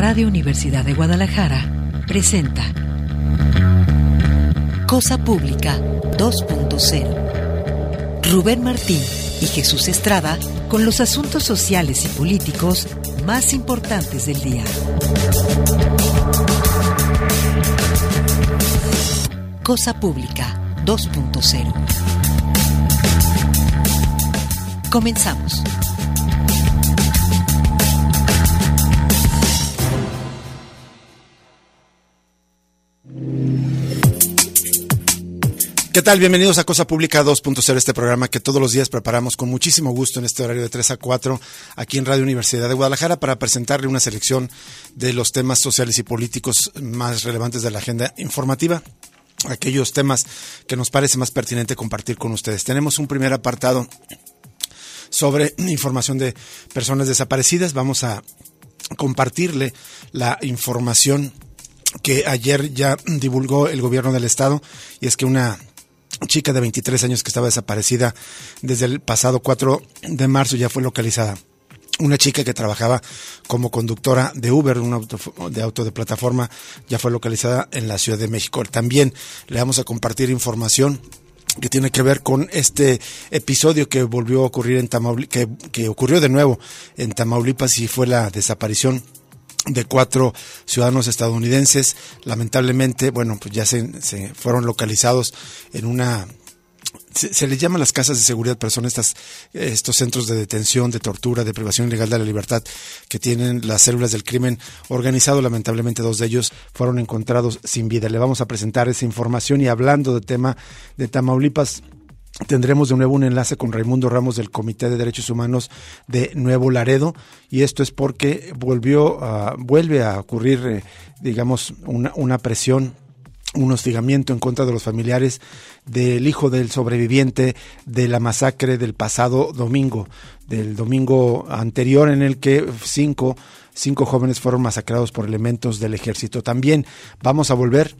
Radio Universidad de Guadalajara presenta Cosa Pública 2.0. Rubén Martín y Jesús Estrada con los asuntos sociales y políticos más importantes del día. Cosa Pública 2.0. Comenzamos. ¿Qué tal? Bienvenidos a Cosa Pública 2.0, este programa que todos los días preparamos con muchísimo gusto en este horario de 3 a 4 aquí en Radio Universidad de Guadalajara para presentarle una selección de los temas sociales y políticos más relevantes de la agenda informativa aquellos temas que nos parece más pertinente compartir con ustedes. Tenemos un primer apartado sobre información de personas desaparecidas. Vamos a compartirle la información que ayer ya divulgó el gobierno del estado y es que una chica de 23 años que estaba desaparecida desde el pasado 4 de marzo ya fue localizada. Una chica que trabajaba como conductora de Uber, un auto de auto de plataforma, ya fue localizada en la Ciudad de México. También le vamos a compartir información que tiene que ver con este episodio que volvió a ocurrir en Tamaulipas, que, que ocurrió de nuevo en Tamaulipas y fue la desaparición de cuatro ciudadanos estadounidenses. Lamentablemente, bueno, pues ya se, se fueron localizados en una se, les llama las casas de seguridad, pero son estas, estos centros de detención, de tortura, de privación ilegal de la libertad que tienen las células del crimen organizado. Lamentablemente, dos de ellos fueron encontrados sin vida. Le vamos a presentar esa información y hablando del tema de Tamaulipas, Tendremos de nuevo un enlace con Raimundo Ramos del Comité de Derechos Humanos de Nuevo Laredo y esto es porque volvió a, vuelve a ocurrir, eh, digamos, una, una presión un hostigamiento en contra de los familiares del hijo del sobreviviente de la masacre del pasado domingo, del domingo anterior en el que cinco, cinco jóvenes fueron masacrados por elementos del ejército. También vamos a volver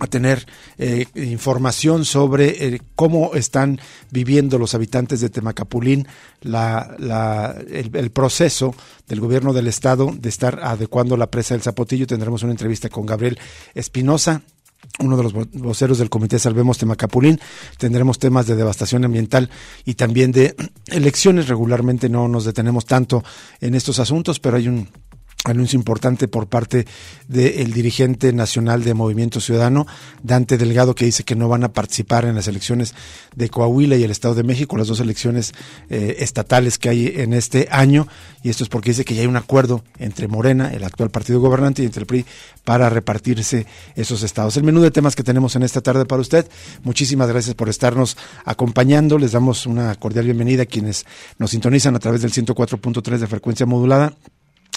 a tener eh, información sobre eh, cómo están viviendo los habitantes de Temacapulín la, la, el, el, proceso del gobierno del estado de estar adecuando la presa del Zapotillo. Tendremos una entrevista con Gabriel Espinosa uno de los voceros del Comité Salvemos Temacapulín. Tendremos temas de devastación ambiental y también de elecciones. Regularmente no nos detenemos tanto en estos asuntos, pero hay un anuncio importante por parte del dirigente nacional de Movimiento Ciudadano, Dante Delgado, que dice que no van a participar en las elecciones de Coahuila y el Estado de México, las dos elecciones eh, estatales que hay en este año, y esto es porque dice que ya hay un acuerdo entre Morena, el actual partido gobernante, y entre el PRI para repartirse esos estados. El menú de temas que tenemos en esta tarde para usted, muchísimas gracias por estarnos acompañando, les damos una cordial bienvenida a quienes nos sintonizan a través del 104.3 de frecuencia modulada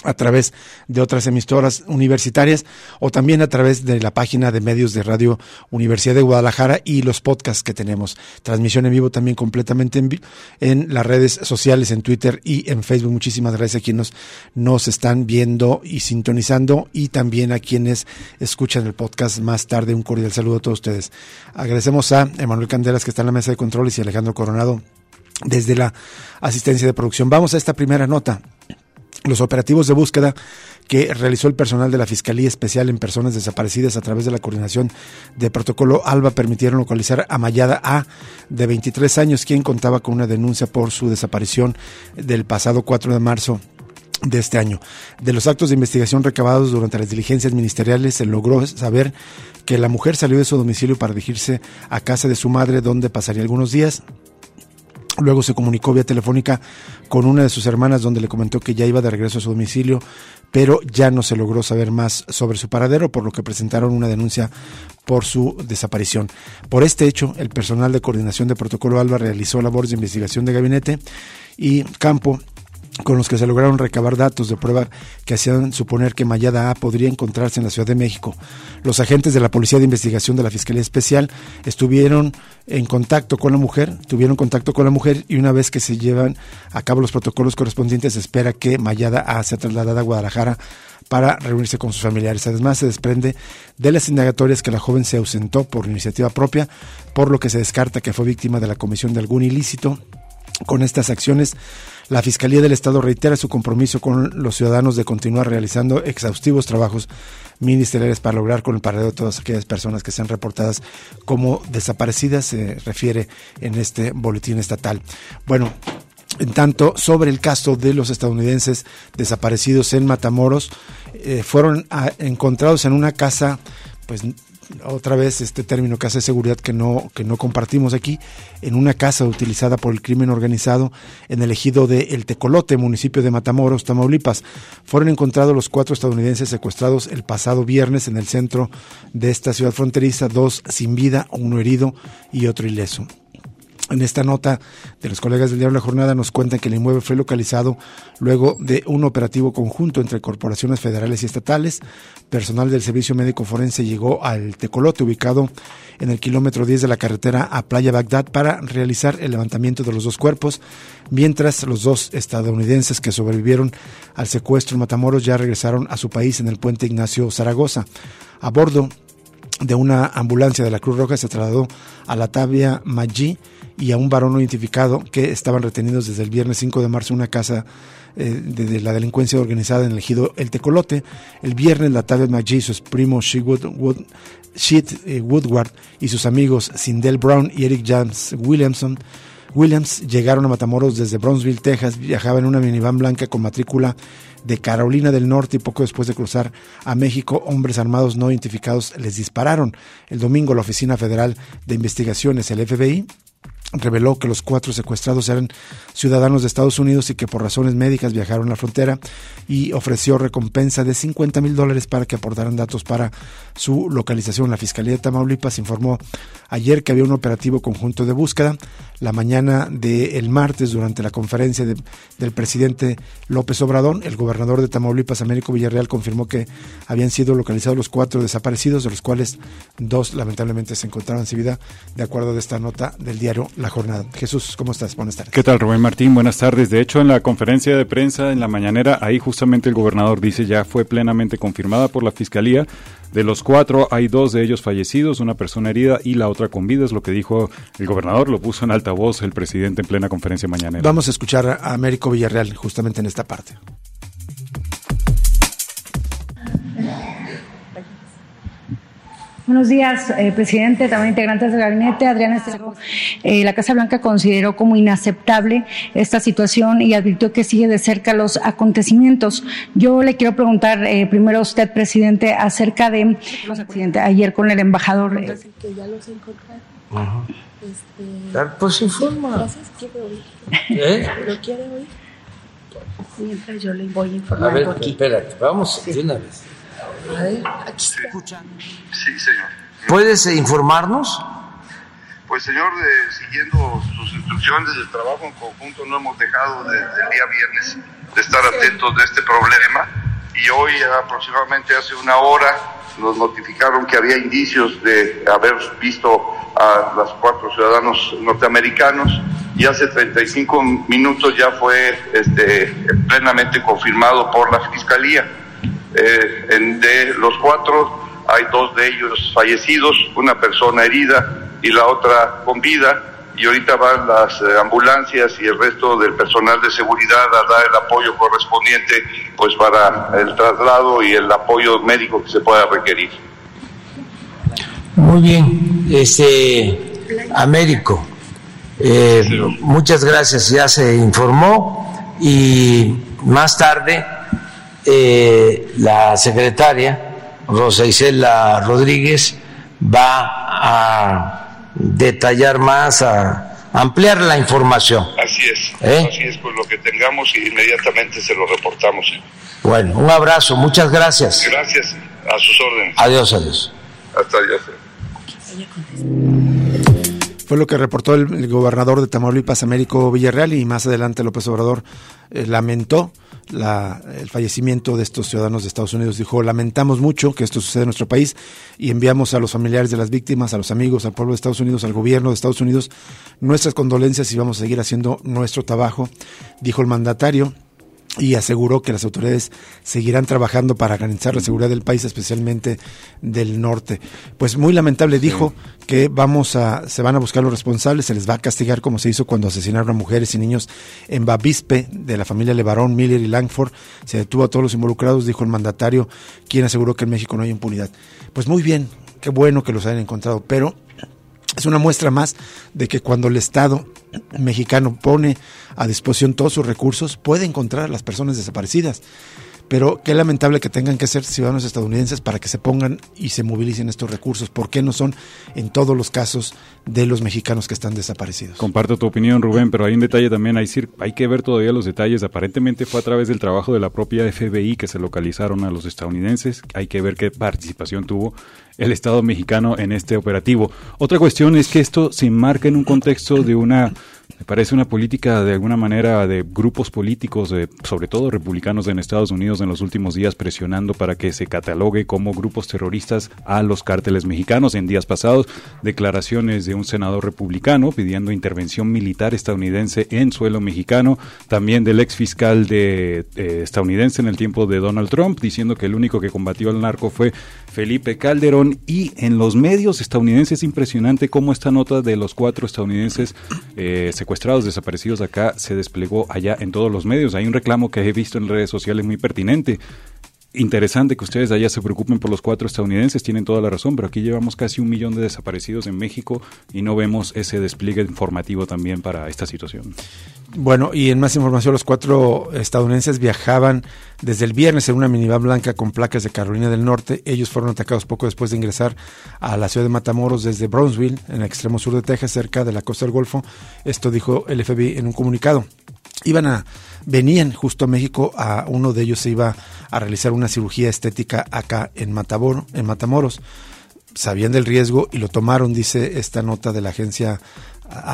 a través de otras emisoras universitarias o también a través de la página de medios de Radio Universidad de Guadalajara y los podcasts que tenemos. Transmisión en vivo también completamente en, en las redes sociales, en Twitter y en Facebook. Muchísimas gracias a quienes nos están viendo y sintonizando y también a quienes escuchan el podcast más tarde. Un cordial saludo a todos ustedes. Agradecemos a Emanuel Candelas que está en la mesa de controles y Alejandro Coronado desde la asistencia de producción. Vamos a esta primera nota. Los operativos de búsqueda que realizó el personal de la Fiscalía Especial en Personas Desaparecidas a través de la coordinación de protocolo ALBA permitieron localizar a Mayada A, de 23 años, quien contaba con una denuncia por su desaparición del pasado 4 de marzo de este año. De los actos de investigación recabados durante las diligencias ministeriales se logró saber que la mujer salió de su domicilio para dirigirse a casa de su madre donde pasaría algunos días. Luego se comunicó vía telefónica con una de sus hermanas donde le comentó que ya iba de regreso a su domicilio, pero ya no se logró saber más sobre su paradero, por lo que presentaron una denuncia por su desaparición. Por este hecho, el personal de coordinación de protocolo ALBA realizó labores de investigación de gabinete y campo con los que se lograron recabar datos de prueba que hacían suponer que Mayada A podría encontrarse en la Ciudad de México. Los agentes de la Policía de Investigación de la Fiscalía Especial estuvieron en contacto con la mujer, tuvieron contacto con la mujer y una vez que se llevan a cabo los protocolos correspondientes, se espera que Mayada A sea trasladada a Guadalajara para reunirse con sus familiares. Además, se desprende de las indagatorias que la joven se ausentó por iniciativa propia, por lo que se descarta que fue víctima de la comisión de algún ilícito con estas acciones, La Fiscalía del Estado reitera su compromiso con los ciudadanos de continuar realizando exhaustivos trabajos ministeriales para lograr con el paradero de todas aquellas personas que sean reportadas como desaparecidas, se refiere en este boletín estatal. Bueno, en tanto, sobre el caso de los estadounidenses desaparecidos en Matamoros, eh, fueron encontrados en una casa, pues otra vez este término casa de seguridad que no, que no compartimos aquí, en una casa utilizada por el crimen organizado en el ejido de El Tecolote, municipio de Matamoros, Tamaulipas. Fueron encontrados los cuatro estadounidenses secuestrados el pasado viernes en el centro de esta ciudad fronteriza, dos sin vida, uno herido y otro ileso. En esta nota de los colegas del diario La Jornada nos cuentan que el inmueble fue localizado luego de un operativo conjunto entre corporaciones federales y estatales. Personal del Servicio Médico Forense llegó al Tecolote, ubicado en el kilómetro 10 de la carretera a Playa Bagdad, para realizar el levantamiento de los dos cuerpos, mientras los dos estadounidenses que sobrevivieron al secuestro en Matamoros ya regresaron a su país en el puente Ignacio Zaragoza. A bordo de una ambulancia de la Cruz Roja se trasladó a la Tabia Maggi y a un varón no identificado que estaban retenidos desde el viernes 5 de marzo en una casa eh, de, la delincuencia organizada en el ejido El Tecolote. El viernes la Tabia Maggi, su primo Sheet eh, Woodward y sus amigos Sindel Brown y Eric James Williamson Williams llegaron a Matamoros desde Brownsville, Texas, viajaba en una minivan blanca con matrícula de Carolina del Norte y poco después de cruzar a México, hombres armados no identificados les dispararon. El domingo la Oficina Federal de Investigaciones, el FBI, reveló que los cuatro secuestrados eran ciudadanos de Estados Unidos y que por razones médicas viajaron a la frontera y ofreció recompensa de 50 mil dólares para que aportaran datos para su localización. La Fiscalía de Tamaulipas informó ayer que había un operativo conjunto de búsqueda. La mañana del martes, durante la conferencia del presidente López Obrador, el gobernador de Tamaulipas, Américo Villarreal, confirmó que habían sido localizados los cuatro desaparecidos, de los cuales dos lamentablemente se encontraban sin vida, de acuerdo a esta nota del diario La Jornada. Jesús, ¿cómo estás? Buenas tardes. ¿Qué tal, Rubén Martín? Buenas tardes. De hecho, en la conferencia de prensa en la mañanera, ahí justamente el gobernador dice ya fue plenamente confirmada por la Fiscalía de los cuatro hay dos de ellos fallecidos, una persona herida y la otra con vida, es lo que dijo el gobernador, lo puso en altavoz el presidente en plena conferencia mañana. Vamos a escuchar a Américo Villarreal justamente en esta parte. Buenos días, eh, presidente, también integrantes del gabinete. Adriana Estero. Eh, la Casa Blanca consideró como inaceptable esta situación y advirtió que sigue de cerca los acontecimientos. Yo le quiero preguntar eh, primero a usted, presidente, acerca de los accidentes ayer con el embajador. Eh, que ya los encontraron. Ajá. Este, pues informa. Gracias, quiere oír. ¿Eh? ¿Lo quiere oír? Mientras yo le voy informando A ver, aquí. espérate, vamos sí. de una vez. A ver, aquí está. ¿Escuchan? Sí, señor. ¿Puedes informarnos? Pues, señor, de, siguiendo sus instrucciones del trabajo en conjunto, no hemos dejado desde el día viernes de estar atentos de este problema. Y hoy, aproximadamente hace una hora, nos notificaron que había indicios de haber visto a los cuatro ciudadanos norteamericanos y hace 35 minutos ya fue este, plenamente confirmado por la Fiscalía. Eh, en, de los cuatro hay dos de ellos fallecidos, una persona herida y la otra con vida. Y ahorita van las eh, ambulancias y el resto del personal de seguridad a dar el apoyo correspondiente pues para el traslado y el apoyo médico que se pueda requerir. Muy bien, este Américo, eh, muchas gracias, ya se informó y más tarde eh, la secretaria Rosa Isela Rodríguez va a detallar más, a ampliar la información. Así es, ¿Eh? así es, pues lo que tengamos y inmediatamente se lo reportamos. Bueno, un abrazo, muchas gracias. Gracias, a sus órdenes. Adiós, adiós. Hasta allá. Fue lo que reportó el, el, gobernador de Tamaulipas, Américo Villarreal, y más adelante López Obrador eh, lamentó la, el fallecimiento de estos ciudadanos de Estados Unidos. Dijo, lamentamos mucho que esto suceda en nuestro país y enviamos a los familiares de las víctimas, a los amigos, al pueblo de Estados Unidos, al gobierno de Estados Unidos, nuestras condolencias y vamos a seguir haciendo nuestro trabajo, dijo el mandatario y aseguró que las autoridades seguirán trabajando para garantizar la seguridad del país, especialmente del norte. Pues muy lamentable dijo que vamos a se van a buscar los responsables, se les va a castigar como se hizo cuando asesinaron a mujeres y niños en Bavispe de la familia Levarón, Miller y Langford. Se detuvo a todos los involucrados, dijo el mandatario, quien aseguró que en México no hay impunidad. Pues muy bien, qué bueno que los hayan encontrado, pero es una muestra más de que cuando el Estado mexicano pone a disposición todos sus recursos, puede encontrar a las personas desaparecidas. Pero qué lamentable que tengan que ser ciudadanos estadounidenses para que se pongan y se movilicen estos recursos. ¿Por qué no son en todos los casos de los mexicanos que están desaparecidos? Comparto tu opinión, Rubén, pero hay un detalle también, hay, hay que ver todavía los detalles. Aparentemente fue a través del trabajo de la propia FBI que se localizaron a los estadounidenses. Hay que ver qué participación tuvo el Estado mexicano en este operativo. Otra cuestión es que esto se enmarca en un contexto de una me parece una política de alguna manera de grupos políticos, de, sobre todo republicanos en Estados Unidos en los últimos días presionando para que se catalogue como grupos terroristas a los cárteles mexicanos. En días pasados, declaraciones de un senador republicano pidiendo intervención militar estadounidense en suelo mexicano, también del ex fiscal de, eh, estadounidense en el tiempo de Donald Trump, diciendo que el único que combatió al narco fue Felipe Calderón y en los medios estadounidenses es impresionante cómo esta nota de los cuatro estadounidenses eh, secuestrados, desaparecidos acá, se desplegó allá en todos los medios. Hay un reclamo que he visto en redes sociales muy pertinente interesante que ustedes allá se preocupen por los cuatro estadounidenses, tienen toda la razón, pero aquí llevamos casi un millón de desaparecidos en México y no vemos ese despliegue informativo también para esta situación. Bueno, y en más información, los cuatro estadounidenses viajaban desde el viernes en una minivan blanca con placas de Carolina del Norte. Ellos fueron atacados poco después de ingresar a la ciudad de Matamoros desde Brownsville, en el extremo sur de Texas, cerca de la costa del Golfo. Esto dijo el FBI en un comunicado. Iban a venían justo a México, a uno de ellos se iba a realizar una cirugía estética acá en, en Matamoros. Sabían del riesgo y lo tomaron, dice esta nota de la agencia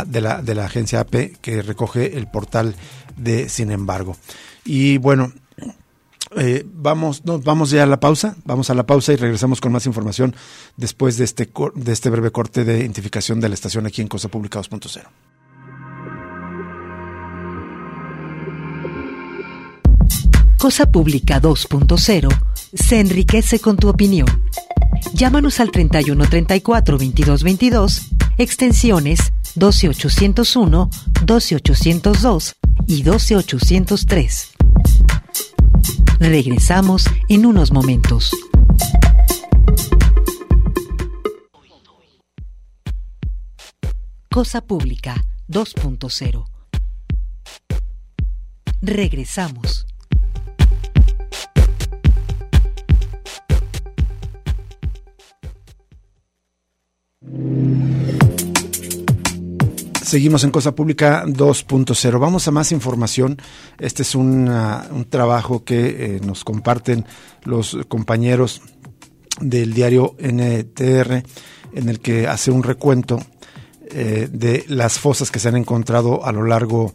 de la, de la agencia AP que recoge el portal de Sin embargo. Y bueno, eh, vamos, vamos ya a la pausa, vamos a la pausa y regresamos con más información después de este, de este breve corte de identificación de la estación aquí en Cosa Pública 2.0. Cosa Pública 2.0 se enriquece con tu opinión. Llámanos al 3134 2222, extensiones 12801, 12802 y 12803. Regresamos en unos momentos. Cosa Pública 2.0. Regresamos. Seguimos en Cosa Pública 2.0. Vamos a más información. Este es un trabajo que eh, nos comparten los compañeros del diario NTR, en el que hace un recuento eh, de las fosas que se han encontrado a lo largo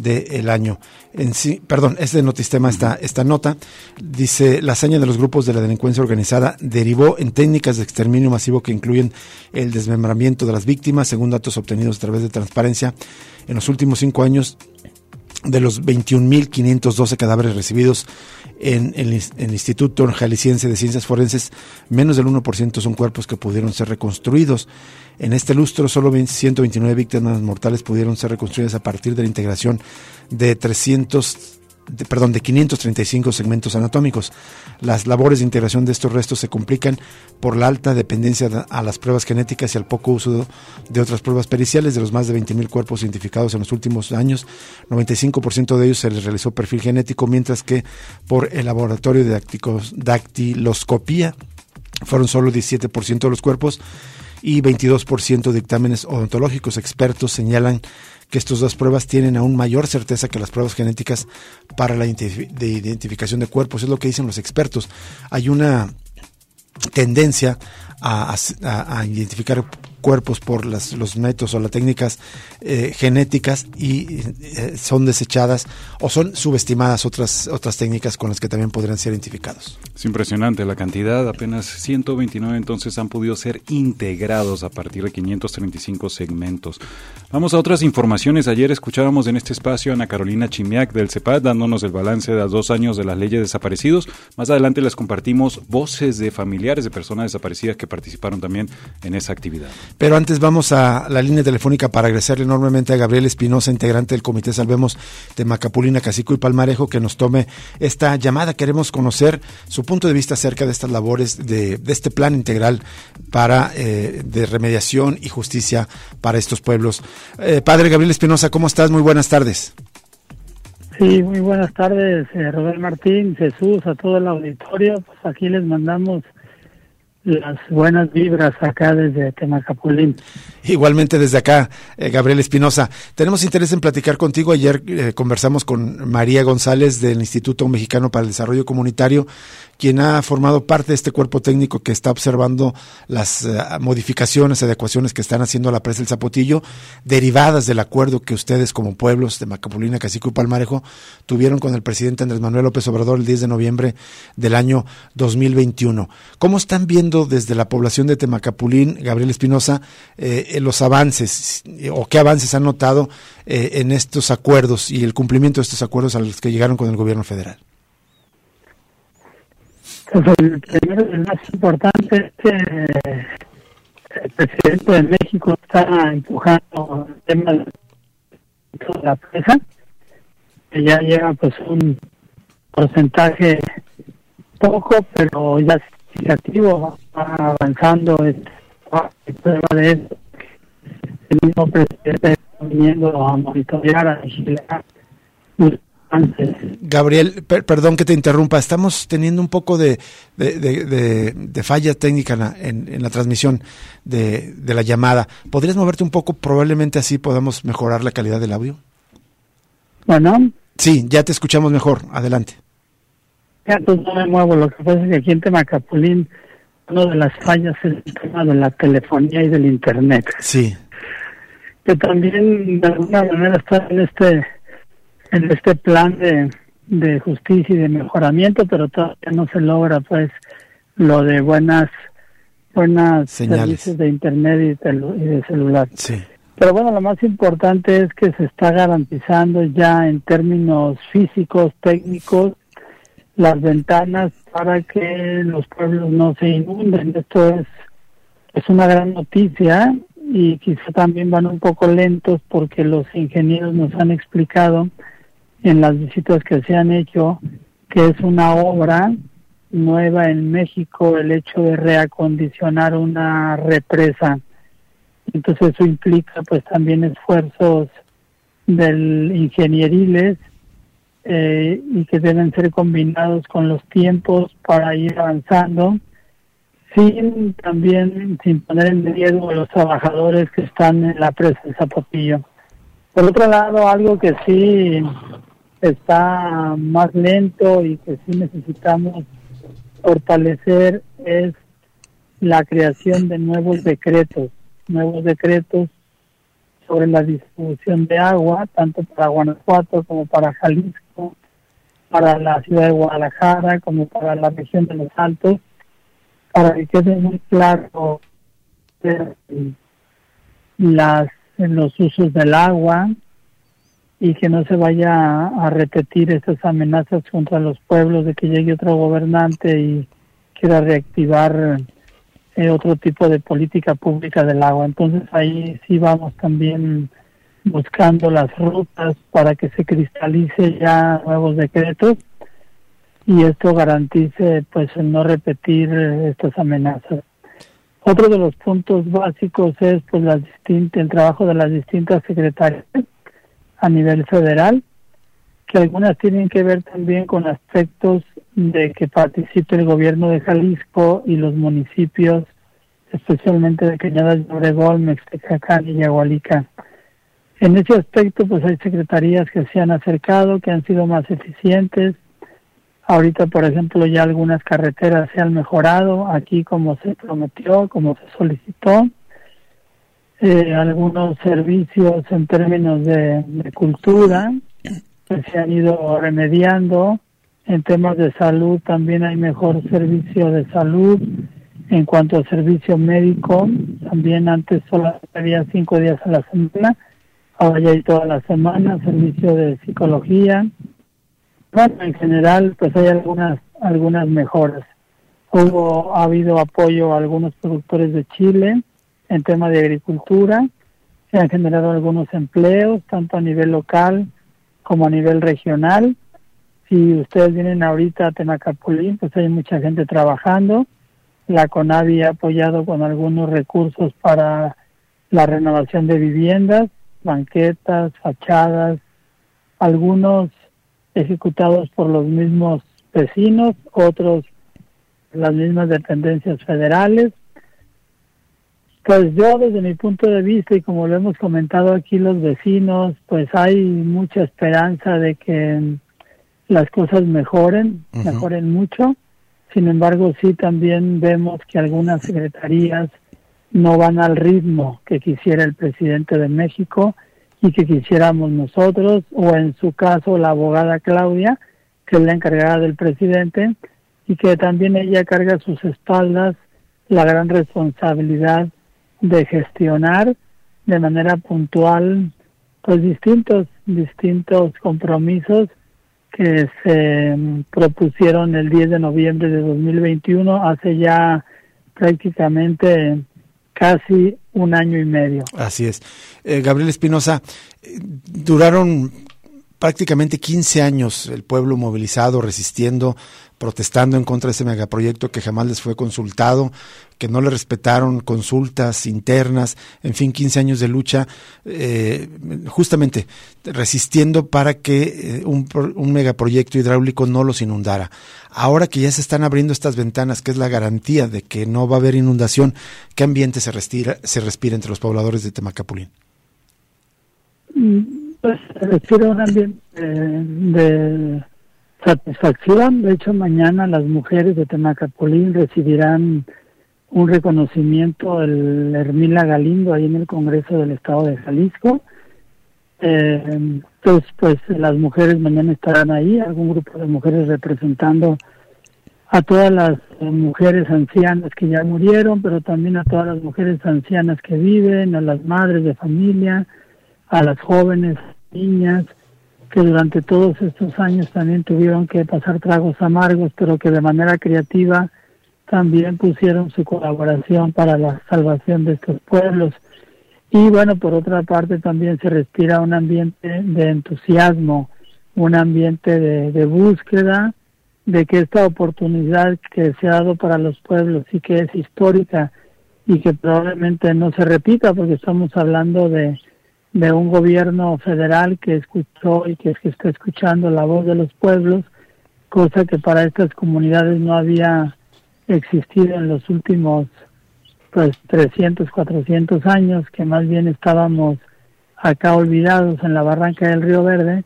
del año. En sí, perdón, es de Notistema esta, esta nota. Dice, la hazaña de los grupos de la delincuencia organizada derivó en técnicas de exterminio masivo que incluyen el desmembramiento de las víctimas, según datos obtenidos a través de transparencia. En los últimos cinco años, de los 21.512 cadáveres recibidos en el, Instituto Jalisciense de Ciencias Forenses, menos del 1% son cuerpos que pudieron ser reconstruidos. En este lustro, solo 129 víctimas mortales pudieron ser reconstruidas a partir de la integración de 300 perdón, de 535 segmentos anatómicos. Las labores de integración de estos restos se complican por la alta dependencia a las pruebas genéticas y al poco uso de otras pruebas periciales. De los más de 20.000 cuerpos identificados en los últimos años, 95% de ellos se les realizó perfil genético, mientras que por el laboratorio de dactiloscopía fueron solo 17% de los cuerpos y 22% de dictámenes odontológicos. Expertos señalan que estas dos pruebas tienen aún mayor certeza que las pruebas genéticas para la de identificación de cuerpos. Es lo que dicen los expertos. Hay una tendencia a, identificar cuerpos por las, los métodos o las técnicas eh, genéticas y eh, son desechadas o son subestimadas otras, otras técnicas con las que también podrían ser identificados. Es impresionante la cantidad, apenas 129 entonces han podido ser integrados a partir de 535 segmentos. Vamos a otras informaciones. Ayer escuchábamos en este espacio a Ana Carolina Chimiak del CEPAD dándonos el balance de los dos años de las leyes desaparecidos. Más adelante les compartimos voces de familiares de personas desaparecidas que participaron también en esa actividad. Pero antes vamos a la línea telefónica para agradecerle enormemente a Gabriel Espinosa, integrante del Comité Salvemos de Macapulina, Cacico y Palmarejo, que nos tome esta llamada. Queremos conocer su punto de vista acerca de estas labores, de, este plan integral para eh, de remediación y justicia para estos pueblos. Eh, padre Gabriel Espinosa, ¿cómo estás? Muy buenas tardes. Sí, muy buenas tardes, eh, Robert Martín, Jesús, a todo el auditorio. Pues aquí les mandamos las buenas vibras acá desde Temacapulín. Igualmente desde acá, eh, Gabriel Espinosa. Tenemos interés en platicar contigo. Ayer eh, conversamos con María González del Instituto Mexicano para el Desarrollo Comunitario quien ha formado parte de este cuerpo técnico que está observando las eh, modificaciones, adecuaciones que están haciendo la presa del Zapotillo, derivadas del acuerdo que ustedes como pueblos de Macapulina, Cacico y Palmarejo tuvieron con el presidente Andrés Manuel López Obrador el 10 de noviembre del año 2021. ¿Cómo están viendo desde la población de Temacapulín, Gabriel Espinosa, eh, los avances o qué avances han notado eh, en estos acuerdos y el cumplimiento de estos acuerdos a los que llegaron con el gobierno federal? Pues el primero y el más importante es que el presidente de México está empujando el tema de la presa, que ya llega pues un porcentaje poco, pero ya significativo, va avanzando el prueba de eso. El mismo presidente está viniendo a monitorear, a vigilar Gabriel, perdón que te interrumpa, estamos teniendo un poco de, de, falla técnica en la, transmisión de, la llamada. ¿Podrías moverte un poco? Probablemente así podamos mejorar la calidad del audio. Bueno. Sí, ya te escuchamos mejor. Adelante. Ya, pues no me muevo. Lo que pasa es que aquí en Temacapulín, una de las fallas es el tema de la telefonía y del Internet. Sí. Que también de alguna manera está en este en este plan de, de justicia y de mejoramiento, pero todavía no se logra pues lo de buenas buenas servicios de internet y, de celular. Sí. Pero bueno, lo más importante es que se está garantizando ya en términos físicos, técnicos, las ventanas para que los pueblos no se inunden. Esto es, es una gran noticia y quizá también van un poco lentos porque los ingenieros nos han explicado en las visitas que se han hecho, que es una obra nueva en México el hecho de reacondicionar una represa. Entonces eso implica pues también esfuerzos del ingenieriles eh, y que deben ser combinados con los tiempos para ir avanzando sin también sin poner en riesgo a los trabajadores que están en la presa de Zapotillo. Por otro lado, algo que sí está más lento y que sí necesitamos fortalecer es la creación de nuevos decretos, nuevos decretos sobre la distribución de agua, tanto para Guanajuato como para Jalisco, para la ciudad de Guadalajara, como para la región de los Altos, para que quede muy claro las, los usos del agua, y que no se vaya a, repetir estas amenazas contra los pueblos de que llegue otro gobernante y quiera reactivar eh, otro tipo de política pública del agua. Entonces ahí sí vamos también buscando las rutas para que se cristalice ya nuevos decretos y esto garantice pues el no repetir estas amenazas. Otro de los puntos básicos es pues las el trabajo de las distintas secretarías a nivel federal, que algunas tienen que ver también con aspectos de que participe el gobierno de Jalisco y los municipios, especialmente de Cañadas de Obregón, Mextecacán y Yagualica. En ese aspecto, pues hay secretarías que se han acercado, que han sido más eficientes. Ahorita, por ejemplo, ya algunas carreteras se han mejorado aquí como se prometió, como se solicitó eh, algunos servicios en términos de, cultura que se han ido remediando. En temas de salud también hay mejor servicio de salud. En cuanto al servicio médico, también antes solo había cinco días a la semana, ahora ya hay toda la semana, servicio de psicología. Bueno, en general, pues hay algunas, algunas mejoras. Hubo, ha habido apoyo a algunos productores de Chile, en tema de agricultura. Se han generado algunos empleos, tanto a nivel local como a nivel regional. Si ustedes vienen ahorita a Temacapulín, pues hay mucha gente trabajando. La CONAVI ha apoyado con algunos recursos para la renovación de viviendas, banquetas, fachadas, algunos ejecutados por los mismos vecinos, otros las mismas dependencias federales, pues yo desde mi punto de vista y como lo hemos comentado aquí los vecinos, pues hay mucha esperanza de que las cosas mejoren, mejoren mucho. Sin embargo, sí también vemos que algunas secretarías no van al ritmo que quisiera el presidente de México y que quisiéramos nosotros, o en su caso la abogada Claudia, que es la encargada del presidente, y que también ella carga a sus espaldas la gran responsabilidad de gestionar de manera puntual pues distintos distintos compromisos que se mm, propusieron el 10 de noviembre de 2021 hace ya prácticamente casi un año y medio. Así es. Eh, Gabriel Espinosa, eh, duraron prácticamente 15 años el pueblo movilizado, resistiendo, protestando en contra de ese megaproyecto que jamás les fue consultado, que no le respetaron consultas internas, en fin, 15 años de lucha, eh, justamente resistiendo para que eh, un, un, megaproyecto hidráulico no los inundara. Ahora que ya se están abriendo estas ventanas, que es la garantía de que no va a haber inundación, ¿qué ambiente se respira, se respira entre los pobladores de Temacapulín? Mm, pues respira un ambiente de satisfacción. De hecho, mañana las mujeres de Temacapulín recibirán un reconocimiento del Hermila Galindo ahí en el Congreso del Estado de Jalisco. Eh, entonces, pues las mujeres mañana estarán ahí, algún grupo de mujeres representando a todas las mujeres ancianas que ya murieron, pero también a todas las mujeres ancianas que viven, a las madres de familia, a las jóvenes, niñas, que durante todos estos años también tuvieron que pasar tragos amargos, pero que de manera creativa también pusieron su colaboración para la salvación de estos pueblos. Y bueno, por otra parte también se respira un ambiente de entusiasmo, un ambiente de, búsqueda de que esta oportunidad que se ha dado para los pueblos y que es histórica y que probablemente no se repita porque estamos hablando de de un gobierno federal que escuchó y que está escuchando la voz de los pueblos, cosa que para estas comunidades no había existido en los últimos pues 300, 400 años, que más bien estábamos acá olvidados en la barranca del Río Verde.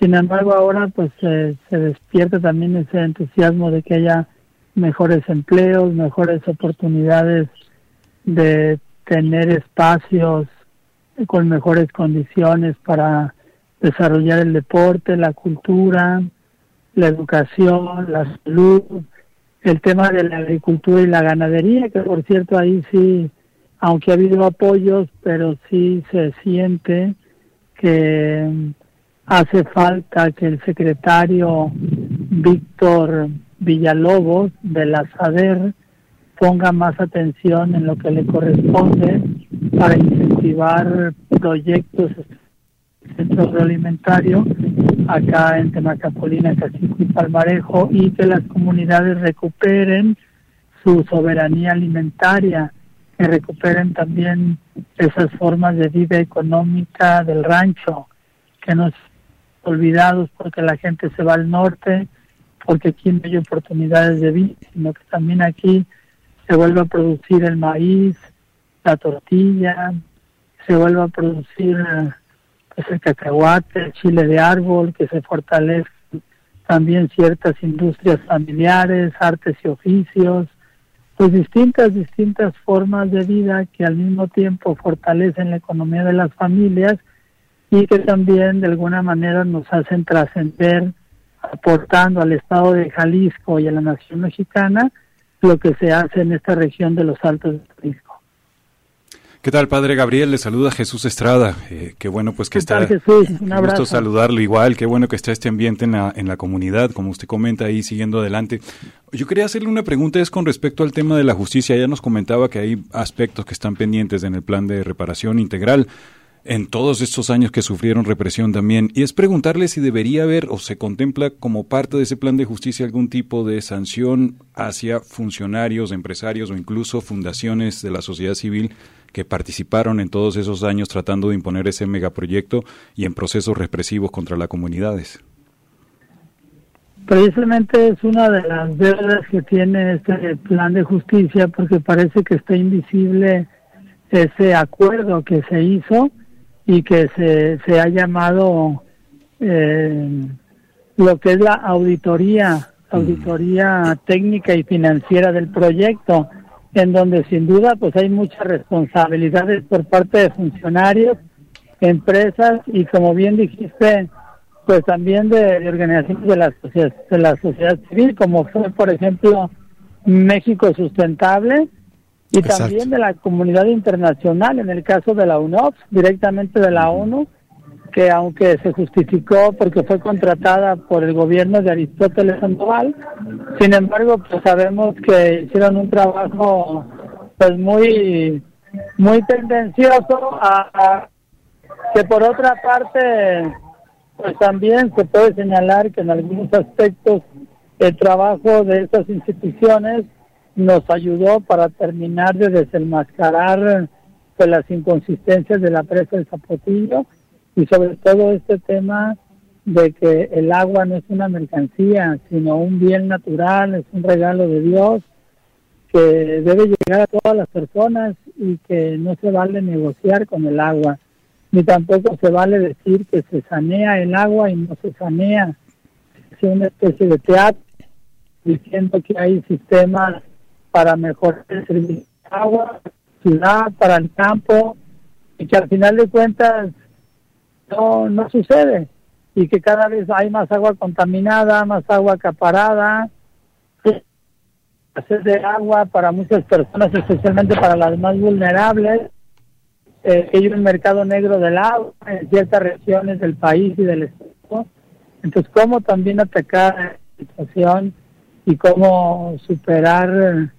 Sin embargo, ahora pues se despierta también ese entusiasmo de que haya mejores empleos, mejores oportunidades de tener espacios con mejores condiciones para desarrollar el deporte, la cultura, la educación, la salud, el tema de la agricultura y la ganadería, que por cierto ahí sí, aunque ha habido apoyos, pero sí se siente que hace falta que el secretario Víctor Villalobos de la SADER ponga más atención en lo que le corresponde para incentivar proyectos centro agroalimentario acá en Temacapolina, Cacico y Palmarejo y que las comunidades recuperen su soberanía alimentaria, que recuperen también esas formas de vida económica del rancho, que no olvidados porque la gente se va al norte, porque aquí no hay oportunidades de vida, sino que también aquí se vuelve a producir el maíz, la tortilla, se vuelve a producir pues, el cacahuate, el chile de árbol, que se fortalezcan también ciertas industrias familiares, artes y oficios, pues distintas, distintas formas de vida que al mismo tiempo fortalecen la economía de las familias y que también de alguna manera nos hacen trascender aportando al Estado de Jalisco y a la nación mexicana lo que se hace en esta región de los Altos de Jalisco. ¿Qué tal, Padre Gabriel? Le saluda Jesús Estrada. Eh, qué bueno pues que está. Tal, Jesús? Un abrazo. gusto saludarlo igual. Qué bueno que está este ambiente en la, en la comunidad, como usted comenta ahí, siguiendo adelante. Yo quería hacerle una pregunta, es con respecto al tema de la justicia. Ya nos comentaba que hay aspectos que están pendientes en el plan de reparación integral en todos estos años que sufrieron represión también, y es preguntarle si debería haber o se contempla como parte de ese plan de justicia algún tipo de sanción hacia funcionarios, empresarios o incluso fundaciones de la sociedad civil que participaron en todos esos años tratando de imponer ese megaproyecto y en procesos represivos contra las comunidades. Precisamente es una de las deudas que tiene este plan de justicia porque parece que está invisible ese acuerdo que se hizo y que se, se ha llamado eh, lo que es la auditoría, auditoría técnica y financiera del proyecto, en donde sin duda pues hay muchas responsabilidades por parte de funcionarios, empresas y como bien dijiste, pues también de, organizaciones de la, sociedad, de la sociedad civil, como fue por ejemplo México Sustentable, y también de la comunidad internacional, en el caso de la UNOPS, directamente de la ONU, que aunque se justificó porque fue contratada por el gobierno de Aristóteles Sandoval, sin embargo, pues sabemos que hicieron un trabajo pues muy muy tendencioso a, que por otra parte pues también se puede señalar que en algunos aspectos el trabajo de estas instituciones nos ayudó para terminar de desenmascarar pues, las inconsistencias de la presa de Zapotillo y sobre todo este tema de que el agua no es una mercancía, sino un bien natural, es un regalo de Dios que debe llegar a todas las personas y que no se vale negociar con el agua, ni tampoco se vale decir que se sanea el agua y no se sanea. Es una especie de teatro diciendo que hay sistemas para mejorar el servicio de agua, ciudad, para el campo, y que al final de cuentas no, no sucede, y que cada vez hay más agua contaminada, más agua acaparada, hacer de agua para muchas personas, especialmente para las más vulnerables, eh, hay un mercado negro del agua en ciertas regiones del país y del estado. Entonces, ¿cómo también atacar la situación y cómo superar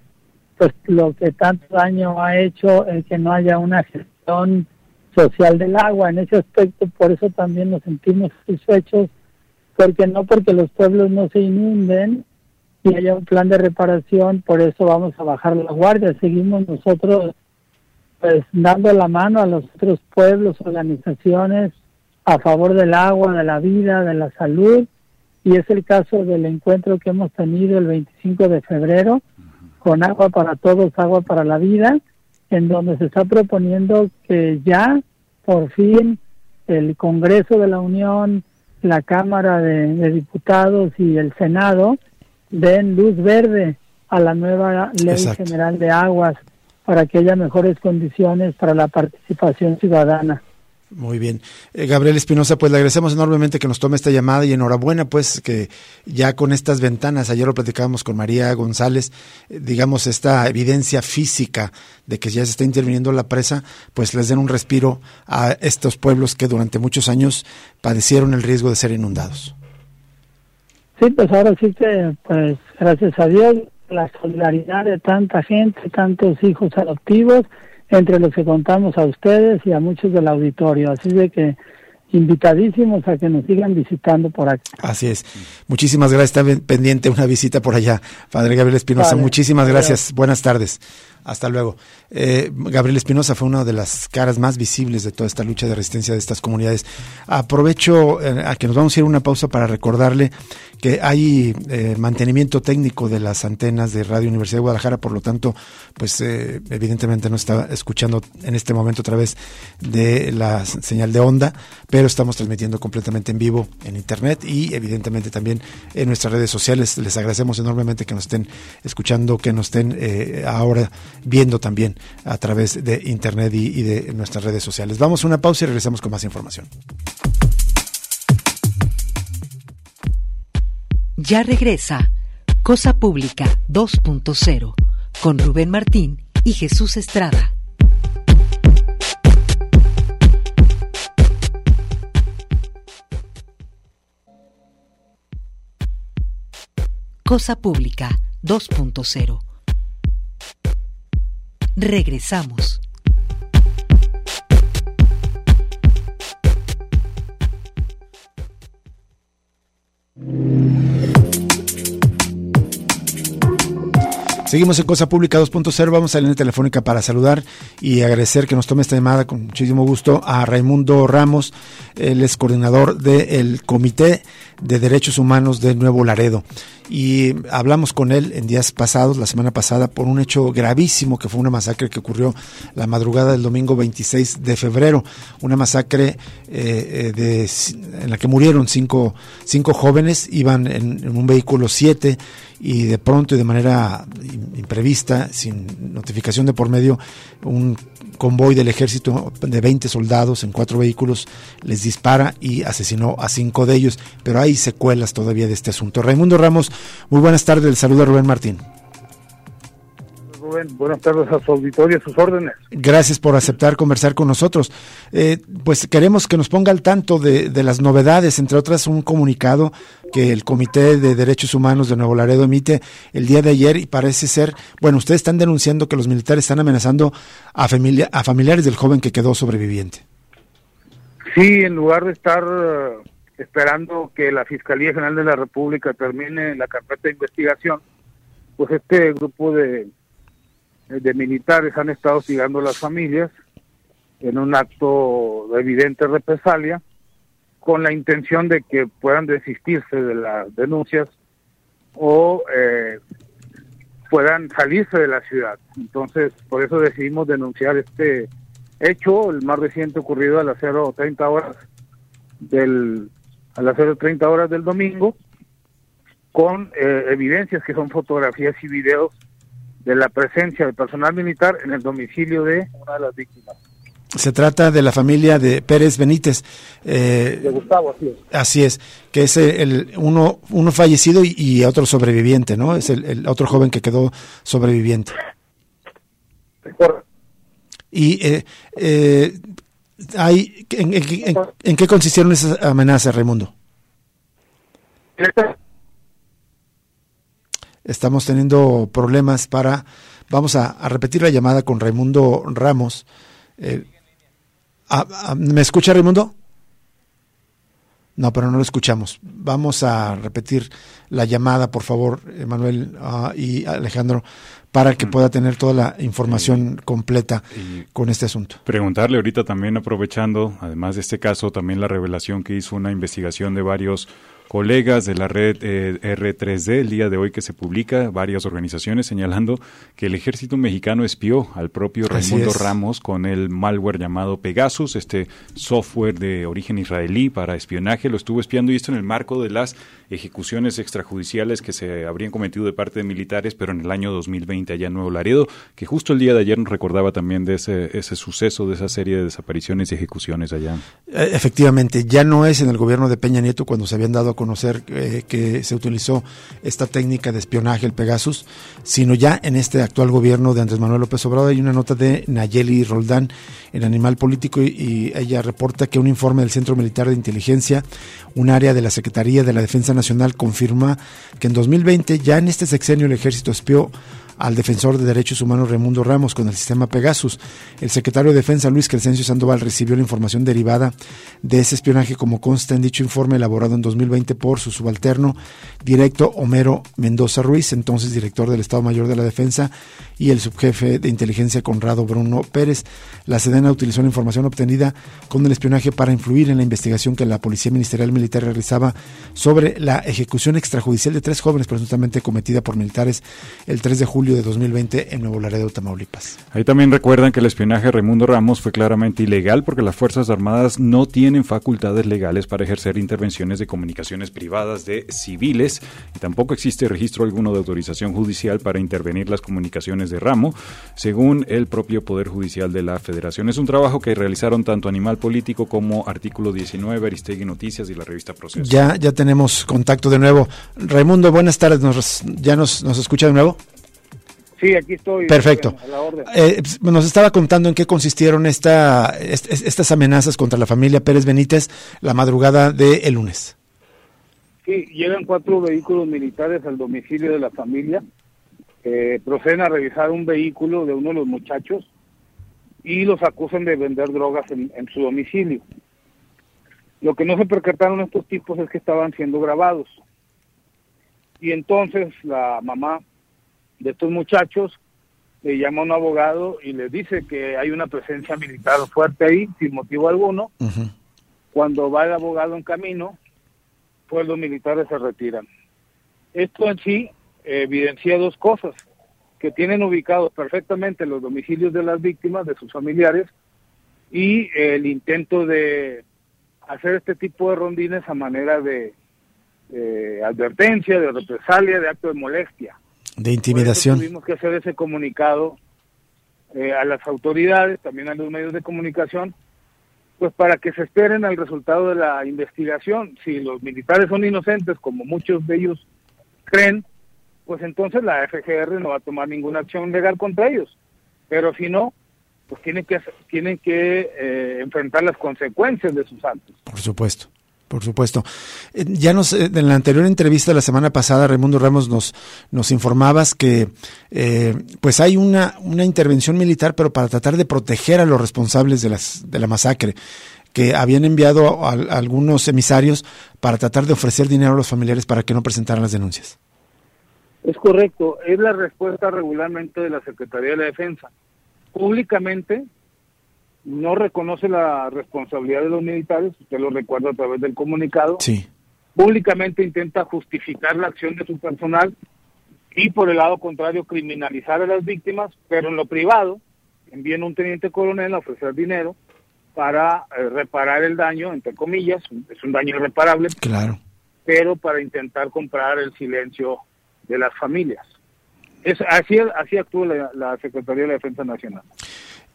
pues lo que tanto daño ha hecho el que no haya una gestión social del agua. En ese aspecto, por eso también nos sentimos satisfechos, porque no porque los pueblos no se inunden y haya un plan de reparación, por eso vamos a bajar la guardia. Seguimos nosotros pues dando la mano a los otros pueblos, organizaciones a favor del agua, de la vida, de la salud, y es el caso del encuentro que hemos tenido el 25 de febrero, con agua para todos, agua para la vida, en donde se está proponiendo que ya, por fin, el Congreso de la Unión, la Cámara de, Diputados y el Senado den luz verde a la nueva Ley General de Aguas para que haya mejores condiciones para la participación ciudadana. Muy bien. Eh, Gabriel Espinosa, pues le agradecemos enormemente que nos tome esta llamada y enhorabuena, pues que ya con estas ventanas, ayer lo platicábamos con María González, eh, digamos, esta evidencia física de que ya se está interviniendo la presa, pues les den un respiro a estos pueblos que durante muchos años padecieron el riesgo de ser inundados. Sí, pues ahora sí que, pues gracias a Dios, la solidaridad de tanta gente, tantos hijos adoptivos, entre los que contamos a ustedes y a muchos del auditorio. Así de que invitadísimos a que nos sigan visitando por aquí. Así es. Muchísimas gracias. Está pendiente una visita por allá, Padre Gabriel Espinosa. Muchísimas gracias. Buenas tardes. Hasta luego. Eh, Gabriel Espinosa fue una de las caras más visibles de toda esta lucha de resistencia de estas comunidades. Aprovecho eh, a que nos vamos a ir a una pausa para recordarle que hay eh, mantenimiento técnico de las antenas de Radio Universidad de Guadalajara, por lo tanto, pues eh, evidentemente no está escuchando en este momento a través de la señal de onda, pero estamos transmitiendo completamente en vivo en internet y evidentemente también en nuestras redes sociales. Les agradecemos enormemente que nos estén escuchando, que nos estén ahora viendo también a través de internet y, y de nuestras redes sociales. Vamos a una pausa y regresamos con más información. Ya regresa Cosa Pública 2.0 con Rubén Martín y Jesús Estrada. Cosa Pública 2.0. Regresamos. Seguimos en Cosa Pública 2.0. Vamos a la línea telefónica para saludar y agradecer que nos tome esta llamada con muchísimo gusto a Raimundo Ramos, él es coordinador del Comité de Derechos Humanos de Nuevo Laredo. Y hablamos con él en días pasados, la semana pasada, por un hecho gravísimo que fue una masacre que ocurrió la madrugada del domingo 26 de febrero. Una masacre eh, de, en la que murieron cinco, cinco jóvenes, iban en un vehículo siete y de pronto y de manera imprevista, sin notificación de por medio, un convoy del ejército de 20 soldados en cuatro vehículos les dispara y asesinó a cinco de ellos, pero hay secuelas todavía de este asunto. Raimundo Ramos, muy buenas tardes, el saludo a Rubén Martín. Rubén, buenas tardes a su auditorio, a sus órdenes. Gracias por aceptar conversar con nosotros. Eh, pues queremos que nos ponga al tanto de, de, las novedades, entre otras un comunicado que el Comité de Derechos Humanos de Nuevo Laredo emite el día de ayer y parece ser, bueno, ustedes están denunciando que los militares están amenazando a, familia, a familiares del joven que quedó sobreviviente. Sí, en lugar de estar uh, esperando que la Fiscalía General de la República termine la carpeta de investigación, pues este grupo de de militares han estado hostigando a las familias en un acto de evidente represalia con la intención de que puedan desistirse de las denuncias o eh, puedan salirse de la ciudad. Entonces, por eso decidimos denunciar este hecho, el más reciente ocurrido a las 0.30 horas del a las 0.30 horas del domingo, con eh, evidencias que son fotografías y videos de la presencia de personal militar en el domicilio de una de las víctimas. Se trata de la familia de Pérez Benítez. Eh, de Gustavo, así es. Así es, que es el, uno, uno fallecido y, y, otro sobreviviente, ¿no? Es el, el, otro joven que quedó sobreviviente. Y eh, eh, hay, ¿en, en, en, ¿en, qué consistieron esas amenazas, Raimundo? Estamos teniendo problemas para... Vamos a, a repetir la llamada con Raimundo Ramos. Eh, ¿a, a, ¿Me escucha Raimundo? No, pero no lo escuchamos. Vamos a repetir la llamada, por favor, Emanuel uh, y Alejandro, para que pueda tener toda la información completa con este asunto. Preguntarle ahorita también, aprovechando, además de este caso, también la revelación que hizo una investigación de varios colegas de la red eh, R3D el día de hoy que se publica, varias organizaciones señalando que el ejército mexicano espió al propio Raimundo Ramos con el malware llamado Pegasus, este software de origen israelí para espionaje, lo estuvo espiando y esto en el marco de las ejecuciones extrajudiciales que se habrían cometido de parte de militares, pero en el año 2020 allá en Nuevo Laredo, que justo el día de ayer nos recordaba también de ese, ese suceso, de esa serie de desapariciones y ejecuciones allá. Efectivamente, ya no es en el gobierno de Peña Nieto cuando se habían dado a conocer eh, que se utilizó esta técnica de espionaje, el Pegasus, sino ya en este actual gobierno de Andrés Manuel López Obrador. Hay una nota de Nayeli Roldán en Animal Político y, y ella reporta que un informe del Centro Militar de Inteligencia, un área de la Secretaría de la Defensa Nacional, confirma que en 2020 ya en este sexenio el ejército espió al defensor de derechos humanos Raimundo Ramos con el sistema Pegasus. El secretario de Defensa Luis Crescencio Sandoval recibió la información derivada de ese espionaje como consta en dicho informe elaborado en 2020 por su subalterno directo Homero Mendoza Ruiz, entonces director del Estado Mayor de la Defensa, y el subjefe de inteligencia Conrado Bruno Pérez. La Sedena utilizó la información obtenida con el espionaje para influir en la investigación que la Policía Ministerial Militar realizaba sobre la ejecución extrajudicial de tres jóvenes presuntamente cometida por militares el 3 de julio de 2020 en Nuevo Laredo, Tamaulipas. Ahí también recuerdan que el espionaje de Raimundo Ramos fue claramente ilegal porque las Fuerzas Armadas no tienen facultades legales para ejercer intervenciones de comunicaciones privadas de civiles y tampoco existe registro alguno de autorización judicial para intervenir las comunicaciones de Ramo, según el propio Poder Judicial de la Federación. Es un trabajo que realizaron tanto Animal Político como Artículo 19, Aristegui Noticias y la revista Proceso. Ya, ya tenemos contacto de nuevo. Raimundo, buenas tardes. ¿Nos, ¿Ya nos, nos escucha de nuevo? Sí, aquí estoy. Perfecto. Eh, pues, nos estaba contando en qué consistieron esta, estas amenazas contra la familia Pérez Benítez la madrugada del el lunes. Sí, llegan cuatro vehículos militares al domicilio de la familia. Eh, proceden a revisar un vehículo de uno de los muchachos y los acusan de vender drogas en, en su domicilio. Lo que no se percataron estos tipos es que estaban siendo grabados. Y entonces la mamá de estos muchachos le llama a un abogado y le dice que hay una presencia militar fuerte ahí, sin motivo alguno. Cuando va el abogado en camino, pues los militares se retiran. Esto en sí evidencia dos cosas, que tienen ubicados perfectamente los domicilios de las víctimas, de sus familiares, y el intento de hacer este tipo de rondines a manera de advertencia, de represalia, de acto de molestia. De intimidación. Tuvimos que hacer ese comunicado eh, a las autoridades, también a los medios de comunicación, pues para que se esperen al resultado de la investigación. Si los militares son inocentes, como muchos de ellos creen, pues entonces la FGR no va a tomar ninguna acción legal contra ellos. Pero si no, pues tienen que tienen que eh, enfrentar las consecuencias de sus actos. Por supuesto. Por supuesto. Eh, ya nos, eh, en la anterior entrevista la semana pasada, Raimundo Ramos nos, nos informabas que eh, pues hay una, intervención militar, pero para tratar de proteger a los responsables de, las, de la masacre, que habían enviado algunos emisarios para tratar de ofrecer dinero a los familiares para que no presentaran las denuncias. Es correcto, es la respuesta regularmente de la Secretaría de la Defensa. Públicamente no reconoce la responsabilidad de los militares, usted lo recuerda a través del comunicado. Sí. Públicamente intenta justificar la acción de su personal y por el lado contrario criminalizar a las víctimas, pero en lo privado envían un teniente coronel a ofrecer dinero para eh, reparar el daño, entre comillas, es un daño irreparable. Claro. Pero para intentar comprar el silencio de las familias. Es, así, así actúa la, la Secretaría de la Defensa Nacional.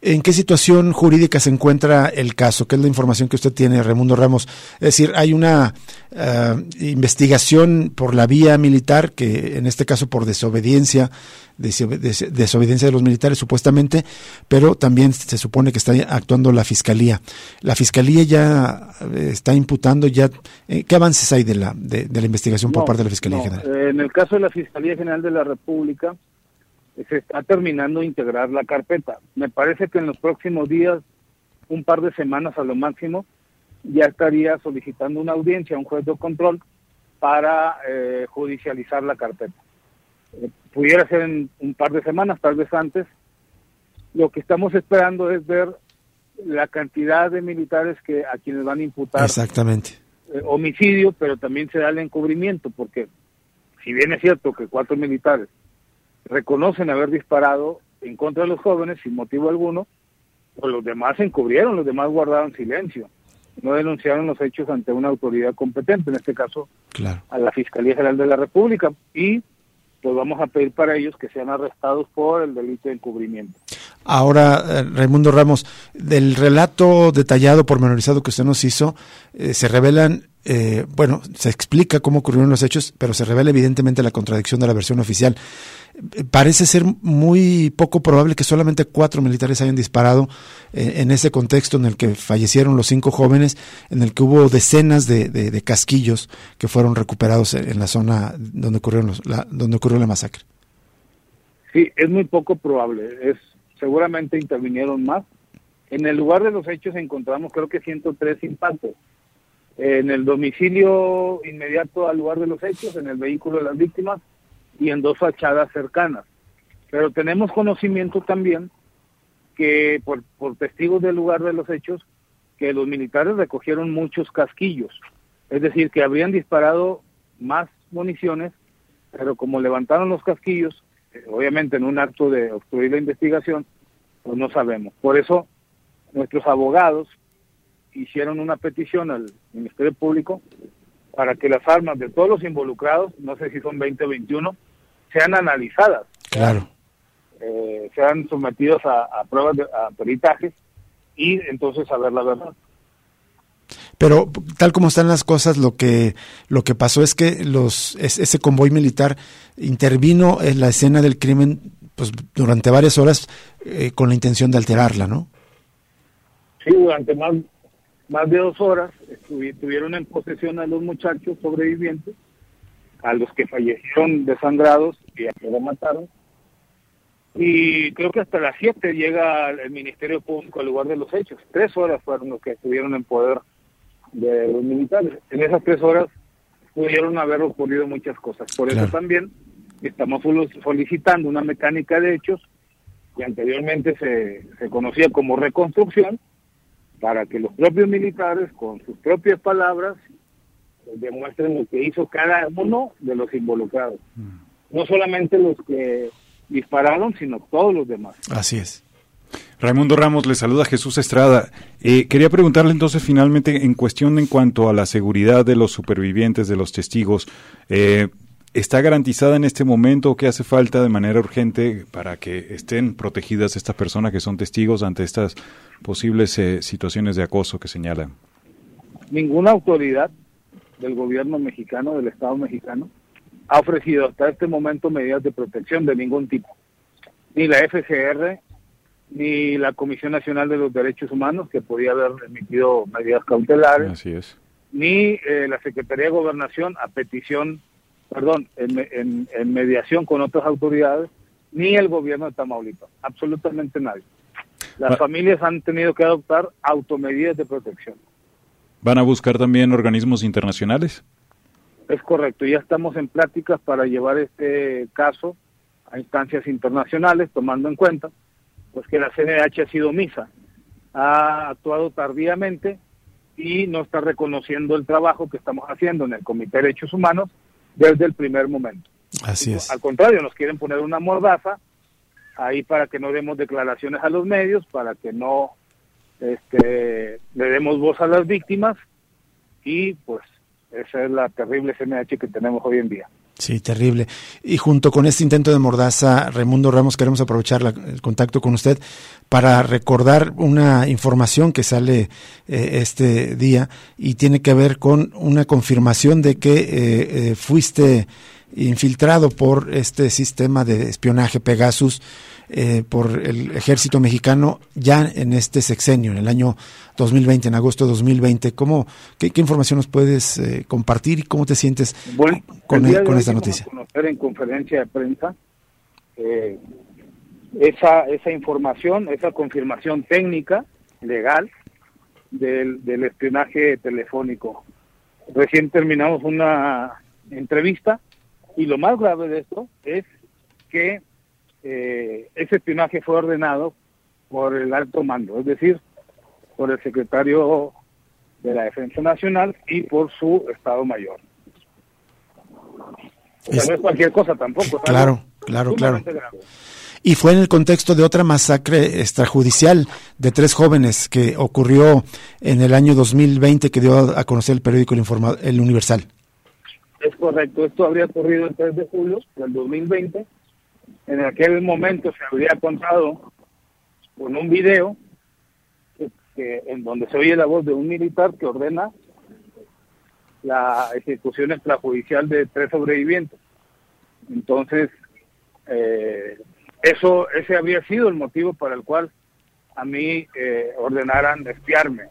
¿En qué situación jurídica se encuentra el caso? ¿Qué es la información que usted tiene, Raimundo Ramos? Es decir, hay una uh, investigación por la vía militar, que en este caso por desobediencia, des des desobediencia de los militares supuestamente, pero también se supone que está actuando la Fiscalía. ¿La Fiscalía ya está imputando ya? Eh, ¿Qué avances hay de la, de, de la investigación por no, parte de la Fiscalía no. General? Eh, en el caso de la Fiscalía General de la República, se está terminando de integrar la carpeta. Me parece que en los próximos días, un par de semanas a lo máximo, ya estaría solicitando una audiencia a un juez de control para eh, judicializar la carpeta. Eh, pudiera ser en un par de semanas, tal vez antes. Lo que estamos esperando es ver la cantidad de militares que a quienes van a imputar Exactamente. eh, homicidio, pero también se da el encubrimiento, porque si bien es cierto que cuatro militares reconocen haber disparado en contra de los jóvenes sin motivo alguno, pues los demás se encubrieron, los demás guardaron silencio, no denunciaron los hechos ante una autoridad competente, en este caso claro. a la Fiscalía General de la República, y pues vamos a pedir para ellos que sean arrestados por el delito de encubrimiento. Ahora, eh, Raimundo Ramos, del relato detallado, pormenorizado que usted nos hizo, eh, se revelan, eh, bueno, se explica cómo ocurrieron los hechos, pero se revela evidentemente la contradicción de la versión oficial. Eh, parece ser muy poco probable que solamente cuatro militares hayan disparado eh, en ese contexto en el que fallecieron los cinco jóvenes, en el que hubo decenas de, casquillos que fueron recuperados en, la zona donde, ocurrieron donde ocurrió la masacre. Sí, es muy poco probable. Es seguramente intervinieron más. En el lugar de los hechos encontramos creo que 103 impactos. En el domicilio inmediato al lugar de los hechos, en el vehículo de las víctimas y en dos fachadas cercanas. Pero tenemos conocimiento también que por, por testigos del lugar de los hechos, que los militares recogieron muchos casquillos. Es decir, que habrían disparado más municiones, pero como levantaron los casquillos, eh, obviamente en un acto de obstruir la investigación, pues no sabemos. Por eso nuestros abogados hicieron una petición al Ministerio Público para que las armas de todos los involucrados, no sé si son 20 o 21, sean analizadas. Claro. Eh, sean sometidos a, pruebas, de, a peritajes y entonces saber la verdad. Pero tal como están las cosas, lo que lo que pasó es que los ese convoy militar intervino en la escena del crimen pues durante varias horas eh, con la intención de alterarla, ¿no? Sí, durante más más de dos horas estuvieron en posesión a los muchachos sobrevivientes, a los que fallecieron desangrados y a los que mataron. Y creo que hasta las siete llega el Ministerio Público al lugar de los hechos. Tres horas fueron los que estuvieron en poder de los militares. En esas tres horas pudieron haber ocurrido muchas cosas. Por eso también estamos solicitando una mecánica de hechos que anteriormente se, se conocía como reconstrucción, para que los propios militares, con sus propias palabras, demuestren lo que hizo cada uno de los involucrados. Mm. No solamente los que dispararon, sino todos los demás. Así es. Raimundo Ramos, le saluda Jesús Estrada. Eh, quería preguntarle entonces finalmente en cuestión en cuanto a la seguridad de los supervivientes, de los testigos, eh, ¿está garantizada en este momento qué hace falta de manera urgente para que estén protegidas estas personas que son testigos ante estas posibles eh, situaciones de acoso que señalan? Ninguna autoridad del gobierno mexicano, del Estado mexicano, ha ofrecido hasta este momento medidas de protección de ningún tipo. Ni la FCR, ni la Comisión Nacional de los Derechos Humanos, que podía haber emitido medidas cautelares, Así es. ni eh, la Secretaría de Gobernación a petición, perdón, en, en, mediación con otras autoridades, ni el gobierno de Tamaulipas, absolutamente nadie. Las familias han tenido que adoptar automedidas de protección. ¿Van a buscar también organismos internacionales? Es correcto, ya estamos en pláticas para llevar este caso a instancias internacionales, tomando en cuenta pues que la CNH ha sido misa, ha actuado tardíamente y no está reconociendo el trabajo que estamos haciendo en el Comité de Derechos Humanos desde el primer momento. Así es. Al contrario, nos quieren poner una mordaza ahí para que no demos declaraciones a los medios, para que no este, le demos voz a las víctimas y pues esa es la terrible CNH que tenemos hoy en día. Sí, terrible. Y junto con este intento de mordaza, Raimundo Ramos, queremos aprovechar el contacto con usted para recordar una información que sale eh, este día y tiene que ver con una confirmación de que eh, eh, fuiste infiltrado por este sistema de espionaje Pegasus eh, por el ejército mexicano ya en este sexenio, en el año 2020, en agosto de 2020. ¿Cómo, qué, información nos puedes eh, compartir y cómo te sientes con, e, con esta noticia? conocer en conferencia de prensa eh, esa, esa información, esa confirmación técnica, legal, del, del espionaje telefónico. Recién terminamos una entrevista y lo más grave de esto es que eh, ese espionaje fue ordenado por el alto mando, es decir, por el secretario de la Defensa Nacional y por su Estado Mayor. no es cualquier cosa tampoco. Claro, claro, claro. Y fue en el contexto de otra masacre extrajudicial de tres jóvenes que ocurrió en el año 2020 que dio a conocer el periódico El, el Universal. Es correcto, esto habría ocurrido el 3 de julio del 2020 en aquel momento se habría contado con un video en donde se oye la voz de un militar que ordena la ejecución extrajudicial de tres sobrevivientes. Entonces, eh, eso ese habría sido el motivo para el cual a mí eh, ordenaran espiarme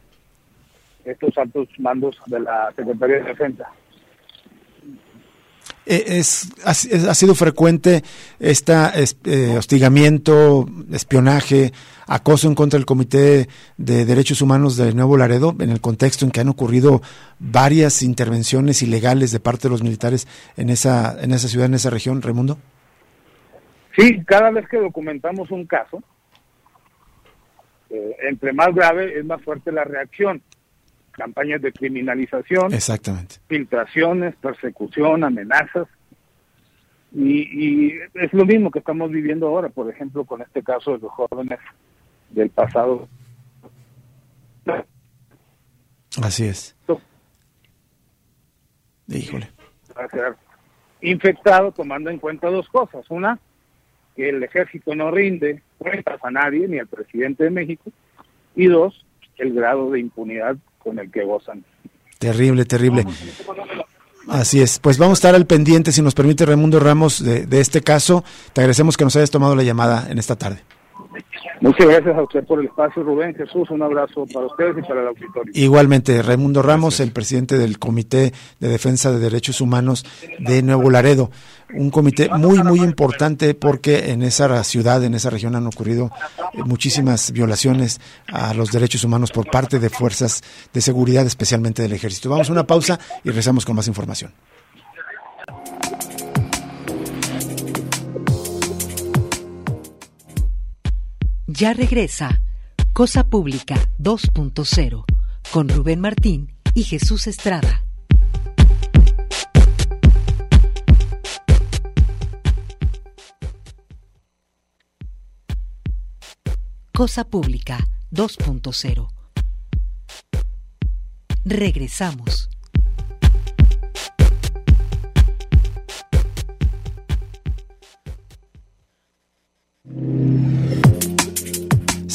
estos altos mandos de la Secretaría de Defensa. Eh, es, ha, sido frecuente este hostigamiento, espionaje, acoso en contra del Comité de Derechos Humanos de Nuevo Laredo, en el contexto en que han ocurrido varias intervenciones ilegales de parte de los militares en esa, en esa ciudad, en esa región, Raimundo. Sí, cada vez que documentamos un caso, eh, entre más grave es más fuerte la reacción. Campañas de criminalización, Exactamente. filtraciones, persecución, amenazas. Y, es lo mismo que estamos viviendo ahora, por ejemplo, con este caso de los jóvenes del pasado. Así es. Híjole. Va a ser infectado tomando en cuenta dos cosas. Una, que el ejército no rinde cuentas a nadie, ni al presidente de México. Y dos, el grado de impunidad con el que gozan. Terrible, terrible. Así es. Pues vamos a estar al pendiente, si nos permite Raimundo Ramos, de, de este caso. Te agradecemos que nos hayas tomado la llamada en esta tarde. Muchas gracias a usted por el espacio, Rubén. Jesús, un abrazo para ustedes y para el auditorio. Igualmente, Raimundo Ramos, el presidente del Comité de Defensa de Derechos Humanos de Nuevo Laredo. Un comité muy, muy importante porque en esa ciudad, en esa región han ocurrido eh, muchísimas violaciones a los derechos humanos por parte de fuerzas de seguridad, especialmente del ejército. Vamos a una pausa y regresamos con más información. Ya regresa Cosa Pública 2.0 con Rubén Martín y Jesús Estrada. Cosa Pública 2.0. Regresamos.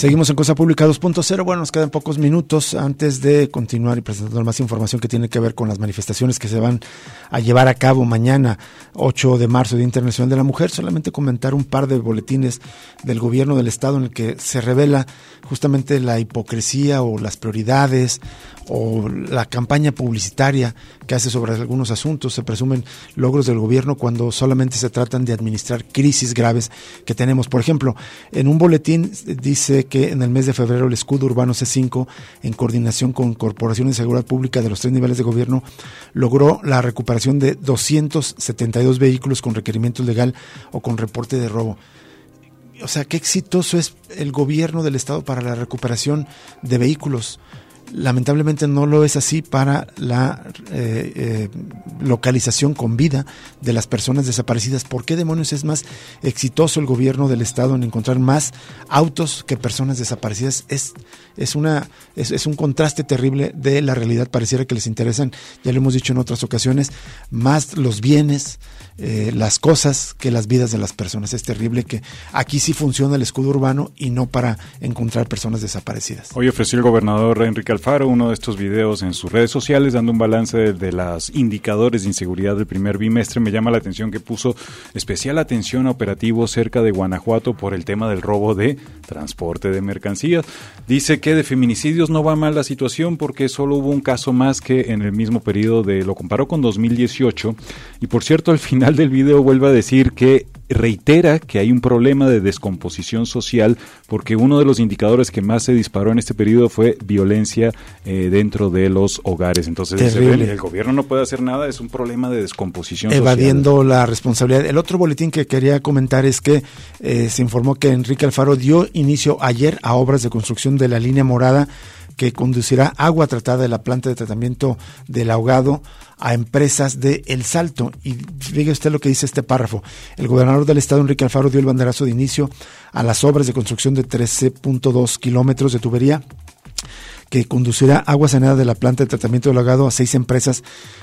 Seguimos en Cosa Pública 2.0. Bueno, nos quedan pocos minutos antes de continuar y presentar más información que tiene que ver con las manifestaciones que se van a llevar a cabo mañana, 8 de marzo, Día Internacional de la Mujer. Solamente comentar un par de boletines del gobierno del Estado en el que se revela justamente la hipocresía o las prioridades o la campaña publicitaria que hace sobre algunos asuntos. Se presumen logros del gobierno cuando solamente se tratan de administrar crisis graves que tenemos. Por ejemplo, en un boletín dice que en el mes de febrero el escudo urbano C5, en coordinación con corporaciones de seguridad pública de los tres niveles de gobierno, logró la recuperación de 272 vehículos con requerimiento legal o con reporte de robo o sea, qué exitoso es el gobierno del Estado para la recuperación de vehículos lamentablemente no lo es así para la eh, eh, localización con vida de las personas desaparecidas. ¿Por qué demonios es más exitoso el gobierno del estado en encontrar más autos que personas desaparecidas? Es, es, una, es, es un contraste terrible de la realidad. Pareciera que les interesan, ya lo hemos dicho en otras ocasiones, más los bienes, eh, las cosas que las vidas de las personas. Es terrible que aquí sí funciona el escudo urbano y no para encontrar personas desaparecidas. Hoy ofreció el gobernador Enrique Alfaro Faro uno de estos videos en sus redes sociales dando un balance de, de los indicadores de inseguridad del primer bimestre. Me llama la atención que puso especial atención a operativos cerca de Guanajuato por el tema del robo de transporte de mercancías. Dice que de feminicidios no va mal la situación porque solo hubo un caso más que en el mismo periodo de, lo comparó con 2018. Y por cierto, al final del video vuelve a decir que reitera que hay un problema de descomposición social porque uno de los indicadores que más se disparó en este periodo fue violencia eh, dentro de los hogares. Entonces, el gobierno no puede hacer nada, es un problema de descomposición Evadiendo la responsabilidad. El otro boletín que quería comentar es que eh, se informó que Enrique Alfaro dio inicio ayer a obras de construcción de la línea morada que conducirá agua tratada de la planta de tratamiento del ahogado a empresas de El Salto. Y fíjese usted lo que dice este párrafo. El gobernador del estado, Enrique Alfaro, dio el banderazo de inicio a las obras de construcción de 13.2 kilómetros de tubería que conducirá agua sanada de la planta de tratamiento del agado a seis empresas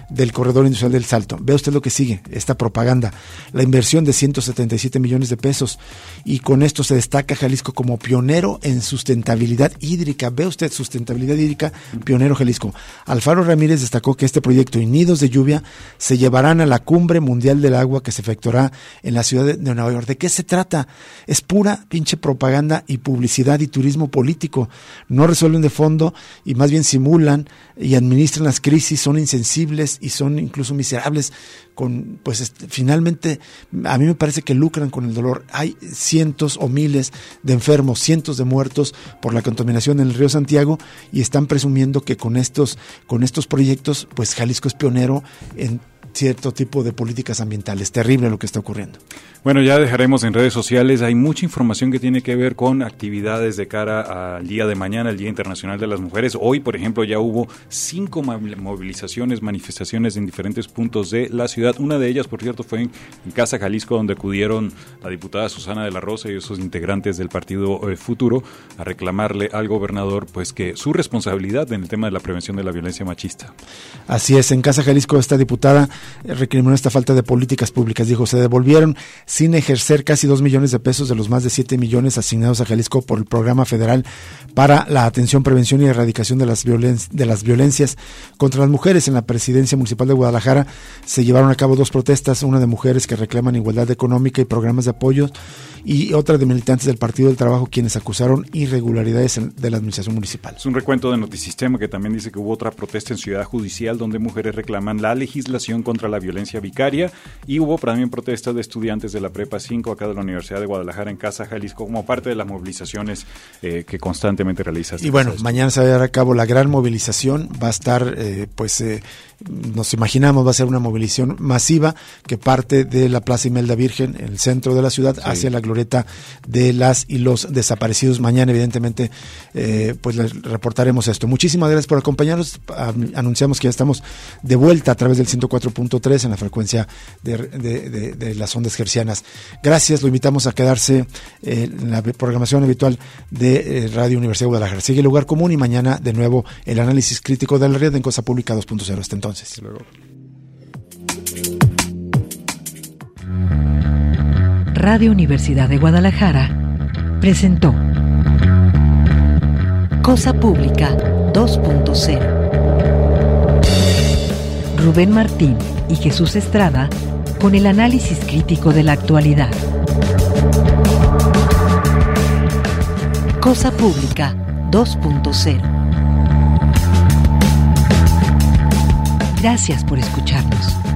del corredor industrial del Salto. Vea usted lo que sigue, esta propaganda. La inversión de 177 millones de pesos y con esto se destaca Jalisco como pionero en sustentabilidad hídrica. Ve usted, sustentabilidad hídrica, pionero Jalisco. Alfaro Ramírez destacó que este proyecto y nidos de lluvia se llevarán a la cumbre mundial del agua que se efectuará en la ciudad de Nueva York. ¿De qué se trata? Es pura pinche propaganda y publicidad y turismo político. No resuelven de fondo y más bien simulan y administran las crisis, son insensibles y son incluso miserables con pues finalmente a mí me parece que lucran con el dolor. Hay cientos o miles de enfermos, cientos de muertos por la contaminación en el río Santiago y están presumiendo que con estos con estos proyectos pues Jalisco es pionero en cierto tipo de políticas ambientales. Terrible lo que está ocurriendo. Bueno, ya dejaremos en redes sociales. Hay mucha información que tiene que ver con actividades de cara al día de mañana, el Día Internacional de las Mujeres. Hoy, por ejemplo, ya hubo cinco movilizaciones, manifestaciones en diferentes puntos de la ciudad. Una de ellas, por cierto, fue en, Casa Jalisco, donde acudieron la diputada Susana de la Rosa y esos integrantes del Partido eh, Futuro a reclamarle al gobernador, pues que su responsabilidad en el tema de la prevención de la violencia machista. Así es, en Casa Jalisco esta diputada recriminó esta falta de políticas públicas. Dijo, se devolvieron sin ejercer casi dos millones de pesos de los más de siete millones asignados a Jalisco por el programa federal para la atención, prevención y erradicación de las, de las violencias contra las mujeres. En la presidencia municipal de Guadalajara se llevaron a cabo dos protestas, una de mujeres que reclaman igualdad económica y programas de apoyo y otra de militantes del Partido del Trabajo quienes acusaron irregularidades de la administración municipal. Es un recuento de Notisistema que también dice que hubo otra protesta en Ciudad Judicial donde mujeres reclaman la legislación contra la violencia vicaria y hubo también protestas de estudiantes de la Prepa 5 acá de la Universidad de Guadalajara en Casa Jalisco como parte de las movilizaciones eh, que constantemente realiza. Y bueno, mañana se va a llevar a cabo la gran movilización, va a estar eh, pues eh, nos imaginamos va a ser una movilización masiva que parte de la Plaza Imelda Virgen, el centro de la ciudad, hacia la glorieta de las y los desaparecidos. Mañana, evidentemente, eh, pues les reportaremos esto. Muchísimas gracias por acompañarnos. Anunciamos que ya estamos de vuelta a través del 104.3 en la frecuencia de, las ondas gercianas. Gracias, lo invitamos a quedarse eh, en la programación habitual de eh, Radio Universidad de Guadalajara. Sigue el lugar común y mañana de nuevo el análisis crítico de la red en Cosa Pública 2.0. Hasta entonces. Radio Universidad de Guadalajara presentó Cosa Pública 2.0. Rubén Martín y Jesús Estrada con el análisis crítico de la actualidad. Cosa Pública 2.0. Gracias por escucharnos.